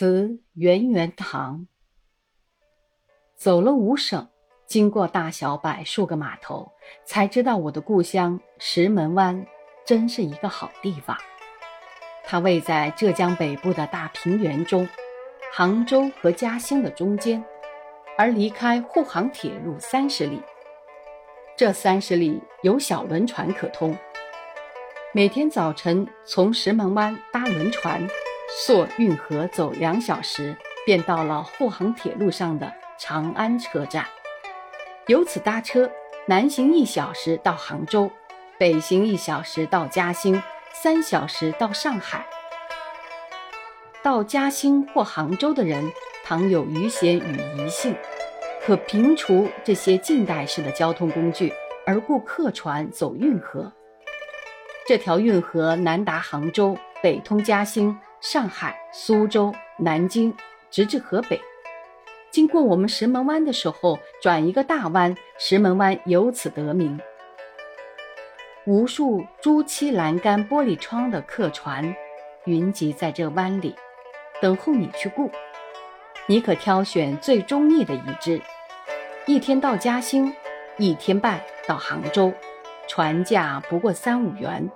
词圆圆堂，走了五省，经过大小百数个码头，才知道我的故乡石门湾真是一个好地方。它位在浙江北部的大平原中，杭州和嘉兴的中间，而离开沪杭铁路三十里。这三十里有小轮船可通，每天早晨从石门湾搭轮船。溯运河走两小时，便到了沪杭铁路上的长安车站。由此搭车，南行一小时到杭州，北行一小时到嘉兴，三小时到上海。到嘉兴或杭州的人，倘有余闲与宜兴，可平除这些近代式的交通工具，而雇客船走运河。这条运河南达杭州，北通嘉兴。上海、苏州、南京，直至河北，经过我们石门湾的时候，转一个大弯，石门湾由此得名。无数朱漆栏杆、玻璃窗的客船，云集在这湾里，等候你去雇。你可挑选最中意的一只，一天到嘉兴，一天半到杭州，船价不过三五元。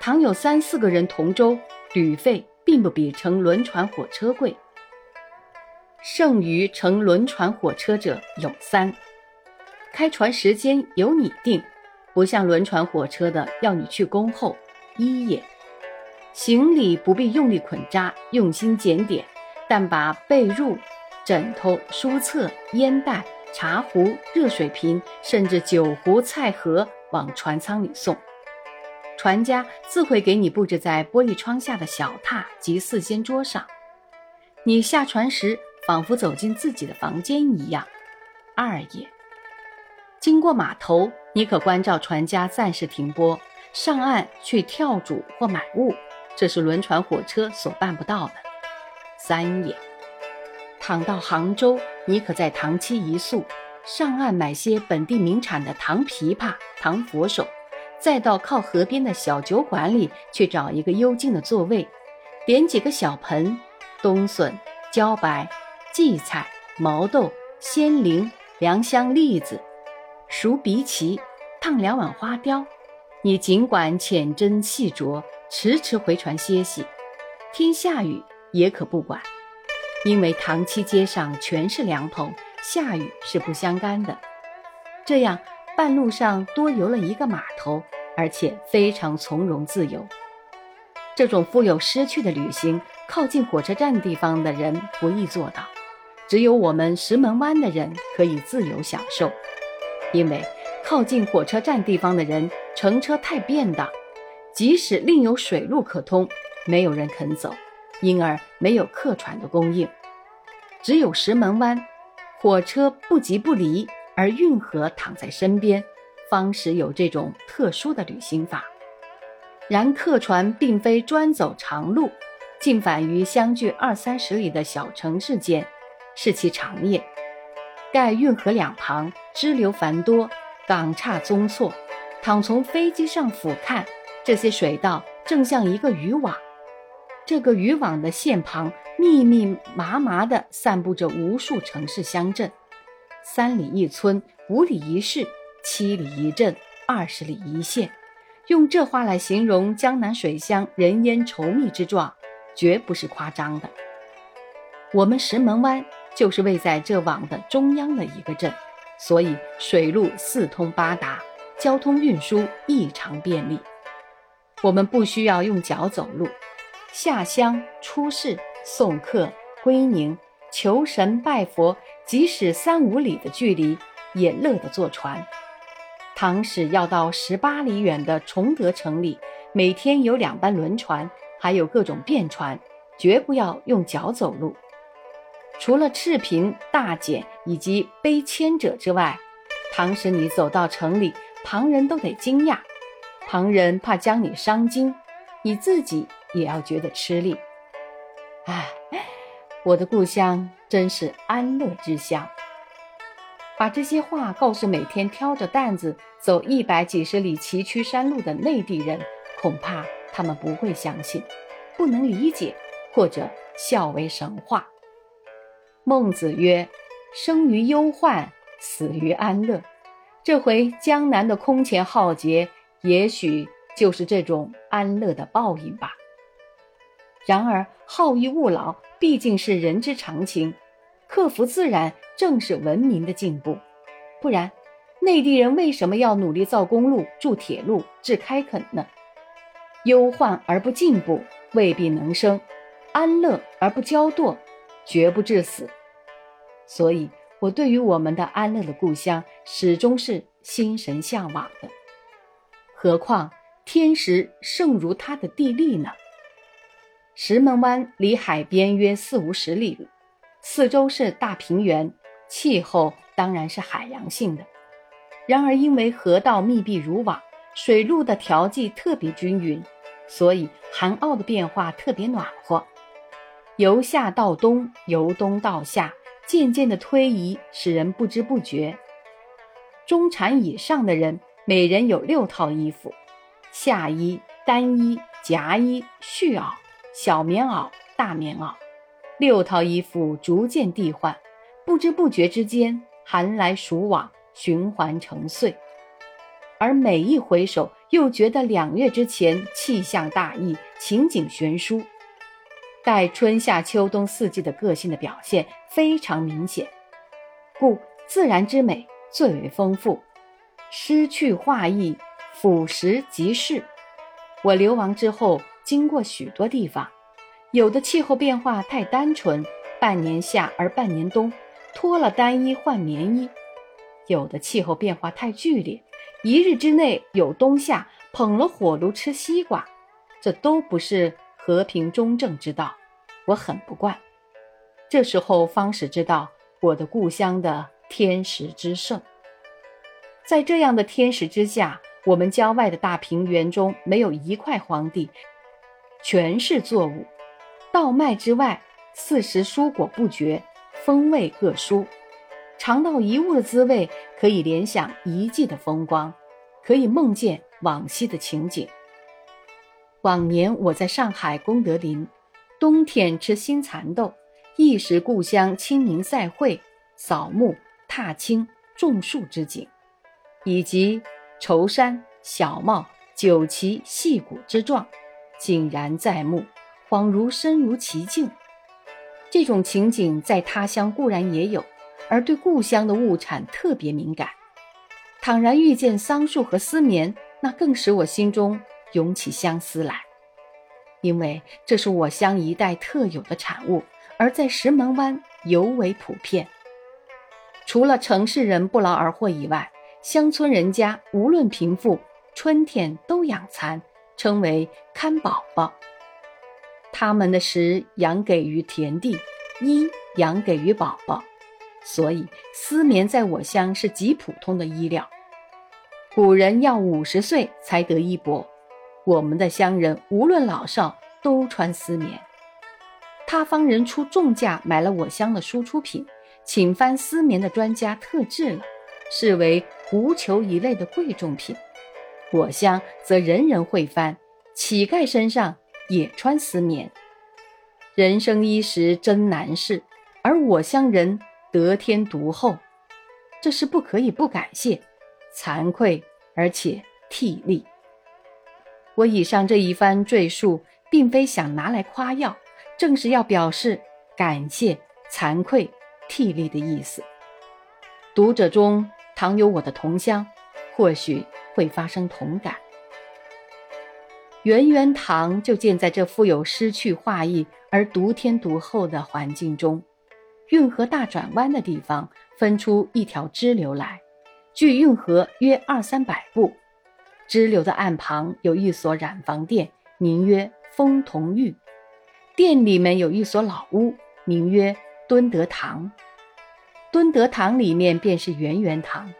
倘有三四个人同舟。旅费并不比乘轮船、火车贵。剩余乘轮船、火车者有三，开船时间由你定，不像轮船、火车的要你去恭候。一也，行李不必用力捆扎，用心检点，但把被褥、枕头、书册、烟袋、茶壶、热水瓶，甚至酒壶、菜盒往船舱里送。船家自会给你布置在玻璃窗下的小榻及四仙桌上，你下船时仿佛走进自己的房间一样。二也，经过码头，你可关照船家暂时停泊，上岸去跳主或买物，这是轮船、火车所办不到的。三也，倘到杭州，你可在塘栖一宿，上岸买些本地名产的糖枇杷、糖佛手。再到靠河边的小酒馆里去找一个幽静的座位，点几个小盆，冬笋、茭白、荠菜、毛豆、鲜菱、良香、栗子，熟荸荠，烫两碗花雕。你尽管浅斟细酌，迟迟回船歇息。天下雨也可不管，因为塘栖街上全是凉棚，下雨是不相干的。这样。半路上多游了一个码头，而且非常从容自由。这种富有诗趣的旅行，靠近火车站地方的人不易做到，只有我们石门湾的人可以自由享受。因为靠近火车站地方的人乘车太便当，即使另有水路可通，没有人肯走，因而没有客船的供应。只有石门湾，火车不急不离。而运河躺在身边，方使有这种特殊的旅行法。然客船并非专走长路，进返于相距二三十里的小城市间，是其长业。盖运河两旁支流繁多，港岔综错。倘从飞机上俯瞰，这些水道正像一个渔网。这个渔网的线旁，密密麻麻地散布着无数城市乡镇。三里一村，五里一市，七里一镇，二十里一县，用这话来形容江南水乡人烟稠密之状，绝不是夸张的。我们石门湾就是位在这网的中央的一个镇，所以水路四通八达，交通运输异常便利。我们不需要用脚走路，下乡、出市、送客、归宁。求神拜佛，即使三五里的距离，也乐得坐船。唐使要到十八里远的崇德城里，每天有两班轮船，还有各种便船，绝不要用脚走路。除了赤贫、大俭以及背牵者之外，唐使你走到城里，旁人都得惊讶，旁人怕将你伤筋，你自己也要觉得吃力。唉。我的故乡真是安乐之乡。把这些话告诉每天挑着担子走一百几十里崎岖山路的内地人，恐怕他们不会相信，不能理解，或者笑为神话。孟子曰：“生于忧患，死于安乐。”这回江南的空前浩劫，也许就是这种安乐的报应吧。然而，好逸恶劳毕竟是人之常情，克服自然正是文明的进步。不然，内地人为什么要努力造公路、筑铁路、治开垦呢？忧患而不进步，未必能生；安乐而不骄惰，绝不致死。所以，我对于我们的安乐的故乡，始终是心神向往的。何况天时胜如他的地利呢？石门湾离海边约四五十里，四周是大平原，气候当然是海洋性的。然而，因为河道密闭如网，水陆的调剂特别均匀，所以寒澳的变化特别暖和。由夏到冬，由冬到夏。渐渐的推移，使人不知不觉。中产以上的人，每人有六套衣服：夏衣、单衣、夹衣、絮袄、小棉袄、大棉袄。六套衣服逐渐递换，不知不觉之间，寒来暑往，循环成岁。而每一回首，又觉得两月之前气象大异，情景悬殊。待春夏秋冬四季的个性的表现非常明显，故自然之美最为丰富。诗趣画意，俯拾即是。我流亡之后，经过许多地方，有的气候变化太单纯，半年夏而半年冬，脱了单衣换棉衣；有的气候变化太剧烈，一日之内有冬夏，捧了火炉吃西瓜，这都不是和平中正之道。我很不惯，这时候方始知道我的故乡的天时之盛。在这样的天时之下，我们郊外的大平原中没有一块荒地，全是作物，稻麦之外，四时蔬果不绝，风味各殊。尝到一物的滋味，可以联想一季的风光，可以梦见往昔的情景。往年我在上海功德林。冬天吃新蚕豆，忆时故乡清明赛会、扫墓、踏青、种树之景，以及愁山、小帽、酒旗、戏鼓之状，景然在目，恍如身如其境。这种情景在他乡固然也有，而对故乡的物产特别敏感。倘然遇见桑树和丝棉，那更使我心中涌起相思来。因为这是我乡一带特有的产物，而在石门湾尤为普遍。除了城市人不劳而获以外，乡村人家无论贫富，春天都养蚕，称为看宝宝。他们的食养给于田地，衣养给于宝宝，所以丝棉在我乡是极普通的衣料。古人要五十岁才得衣帛。我们的乡人无论老少都穿丝棉，他方人出重价买了我乡的输出品，请翻丝棉的专家特制了，视为狐裘一类的贵重品。我乡则人人会翻，乞丐身上也穿丝棉。人生衣食真难事，而我乡人得天独厚，这是不可以不感谢，惭愧而且涕力。我以上这一番赘述，并非想拿来夸耀，正是要表示感谢、惭愧、涕力的意思。读者中倘有我的同乡，或许会发生同感。圆圆堂就建在这富有诗趣画意而独天独厚的环境中，运河大转弯的地方分出一条支流来，距运河约二三百步。支流的岸旁有一所染坊店，名曰风同玉。店里面有一所老屋，名曰敦德堂。敦德堂里面便是圆圆堂。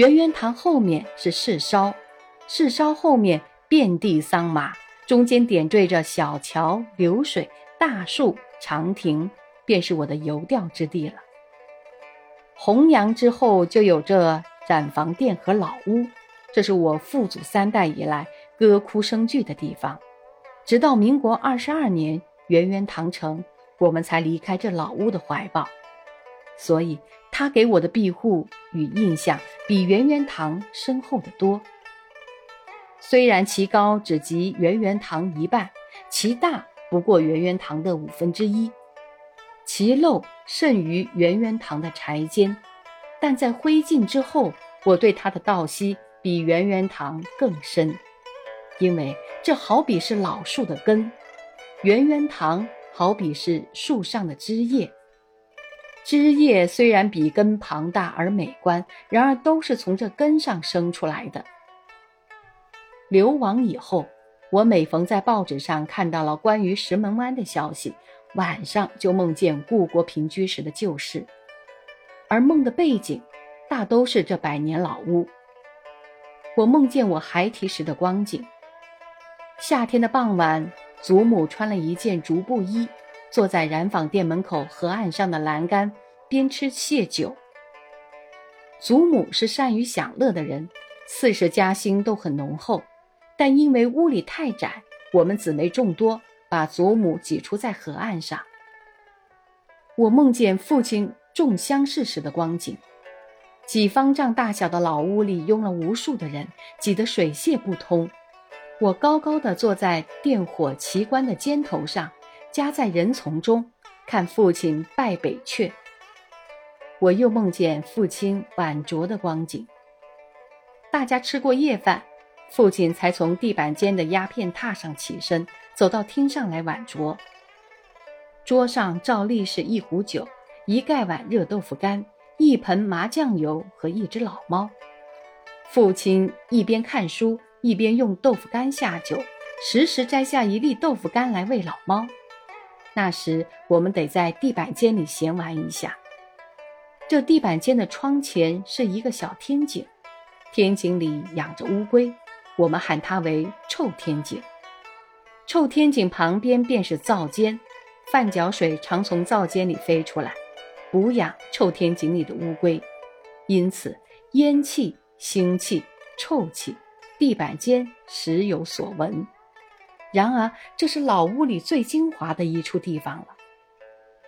圆圆堂后面是市烧，市烧后面遍地桑麻，中间点缀着小桥流水、大树长亭，便是我的游钓之地了。弘扬之后就有这染坊店和老屋。这是我父祖三代以来歌哭声聚的地方，直到民国二十二年圆圆堂成，我们才离开这老屋的怀抱。所以，他给我的庇护与印象比圆圆堂深厚得多。虽然其高只及圆圆堂一半，其大不过圆圆堂的五分之一，其漏甚于圆圆堂的柴间，但在灰烬之后，我对他的道悉比圆圆堂更深，因为这好比是老树的根，圆圆堂好比是树上的枝叶。枝叶虽然比根庞大而美观，然而都是从这根上生出来的。流亡以后，我每逢在报纸上看到了关于石门湾的消息，晚上就梦见故国平居时的旧事，而梦的背景大都是这百年老屋。我梦见我孩提时的光景：夏天的傍晚，祖母穿了一件竹布衣。坐在染坊店门口河岸上的栏杆边吃蟹酒。祖母是善于享乐的人，四世家兴都很浓厚，但因为屋里太窄，我们姊妹众多，把祖母挤出在河岸上。我梦见父亲种香事时的光景，几方丈大小的老屋里拥了无数的人，挤得水泄不通。我高高的坐在电火奇观的肩头上。夹在人丛中，看父亲拜北阙。我又梦见父亲晚酌的光景。大家吃过夜饭，父亲才从地板间的鸦片榻上起身，走到厅上来晚酌。桌上照例是一壶酒、一盖碗热豆腐干、一盆麻酱油和一只老猫。父亲一边看书，一边用豆腐干下酒，时时摘下一粒豆腐干来喂老猫。那时我们得在地板间里闲玩一下。这地板间的窗前是一个小天井，天井里养着乌龟，我们喊它为臭天井。臭天井旁边便是灶间，饭脚水常从灶间里飞出来，补养臭天井里的乌龟。因此烟气、腥气、臭气，地板间时有所闻。然而，这是老屋里最精华的一处地方了。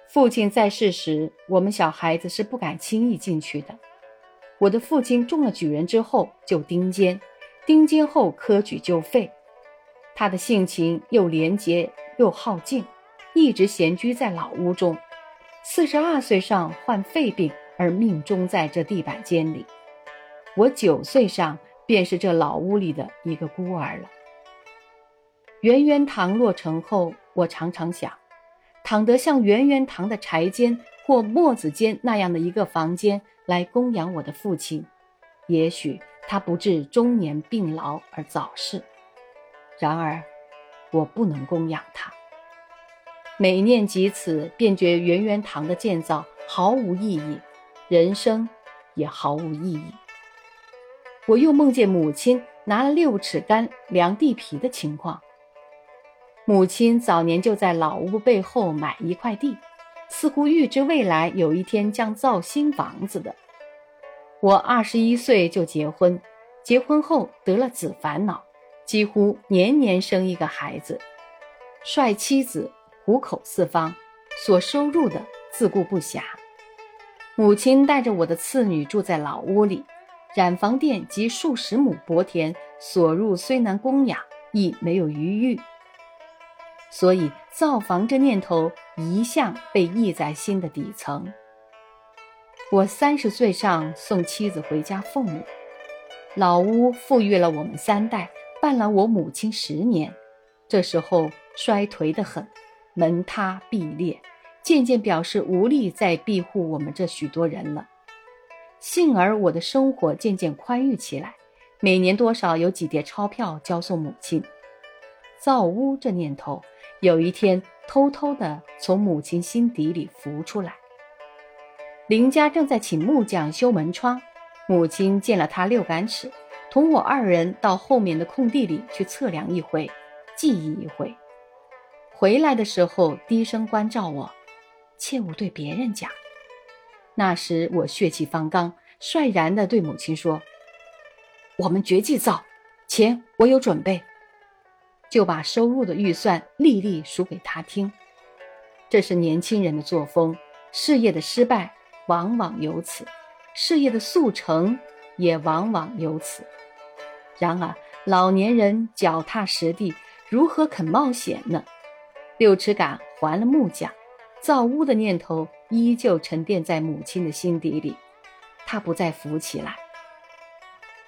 父亲在世时，我们小孩子是不敢轻易进去的。我的父亲中了举人之后就丁监，丁监后科举就废。他的性情又廉洁又好静，一直闲居在老屋中。四十二岁上患肺病而命终在这地板间里。我九岁上便是这老屋里的一个孤儿了。圆圆堂落成后，我常常想，倘得像圆圆堂的柴间或墨子间那样的一个房间来供养我的父亲，也许他不至中年病老而早逝。然而，我不能供养他。每念及此，便觉圆圆堂的建造毫无意义，人生也毫无意义。我又梦见母亲拿了六尺杆量地皮的情况。母亲早年就在老屋背后买一块地，似乎预知未来有一天将造新房子的。我二十一岁就结婚，结婚后得了子烦恼，几乎年年生一个孩子，率妻子糊口四方，所收入的自顾不暇。母亲带着我的次女住在老屋里，染房店及数十亩薄田所入虽难供养，亦没有余裕。所以造房这念头一向被抑在心的底层。我三十岁上送妻子回家奉母，老屋富裕了我们三代，伴了我母亲十年。这时候衰颓得很，门塌壁裂，渐渐表示无力再庇护我们这许多人了。幸而我的生活渐渐宽裕起来，每年多少有几叠钞票交送母亲。造屋这念头。有一天，偷偷地从母亲心底里浮出来。林家正在请木匠修门窗，母亲见了他六杆尺，同我二人到后面的空地里去测量一回，记忆一回。回来的时候，低声关照我，切勿对别人讲。那时我血气方刚，率然地对母亲说：“我们绝技造，钱我有准备。”就把收入的预算历历数给他听，这是年轻人的作风。事业的失败往往由此，事业的速成也往往由此。然而，老年人脚踏实地，如何肯冒险呢？六尺杆还了木匠，造屋的念头依旧沉淀在母亲的心底里，他不再浮起来。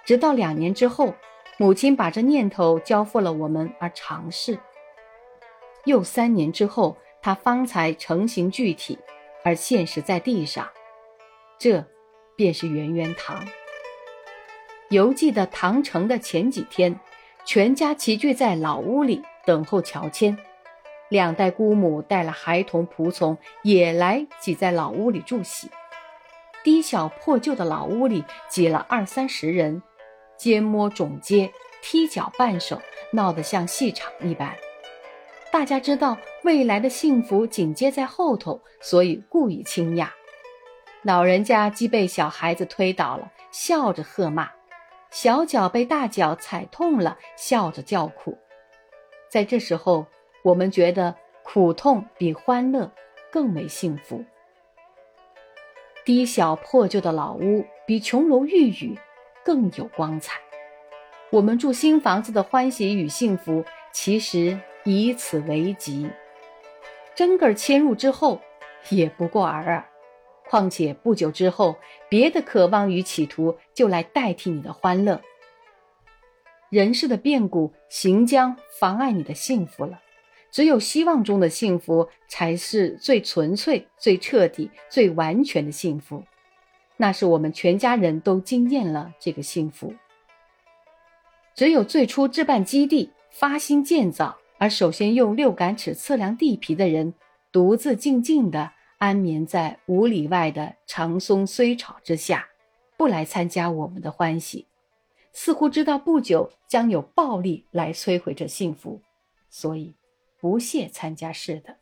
直到两年之后，母亲把这念头交付了我们而尝试。又三年之后，他方才成型具体。而现实在地上，这便是圆圆堂。犹记得唐城的前几天，全家齐聚在老屋里等候乔迁，两代姑母带了孩童仆从也来挤在老屋里住喜。低小破旧的老屋里挤了二三十人，肩摸踵接，踢脚绊手，闹得像戏场一般。大家知道未来的幸福紧接在后头，所以故意轻压。老人家既被小孩子推倒了，笑着喝骂；小脚被大脚踩痛了，笑着叫苦。在这时候，我们觉得苦痛比欢乐更为幸福。低小破旧的老屋比琼楼玉宇更有光彩。我们住新房子的欢喜与幸福，其实。以此为吉，真个迁入之后，也不过尔尔。况且不久之后，别的渴望与企图就来代替你的欢乐。人世的变故行将妨碍你的幸福了。只有希望中的幸福，才是最纯粹、最彻底、最完全的幸福。那是我们全家人都惊艳了这个幸福。只有最初置办基地，发心建造。而首先用六杆尺测量地皮的人，独自静静地安眠在五里外的长松衰草之下，不来参加我们的欢喜，似乎知道不久将有暴力来摧毁这幸福，所以不屑参加似的。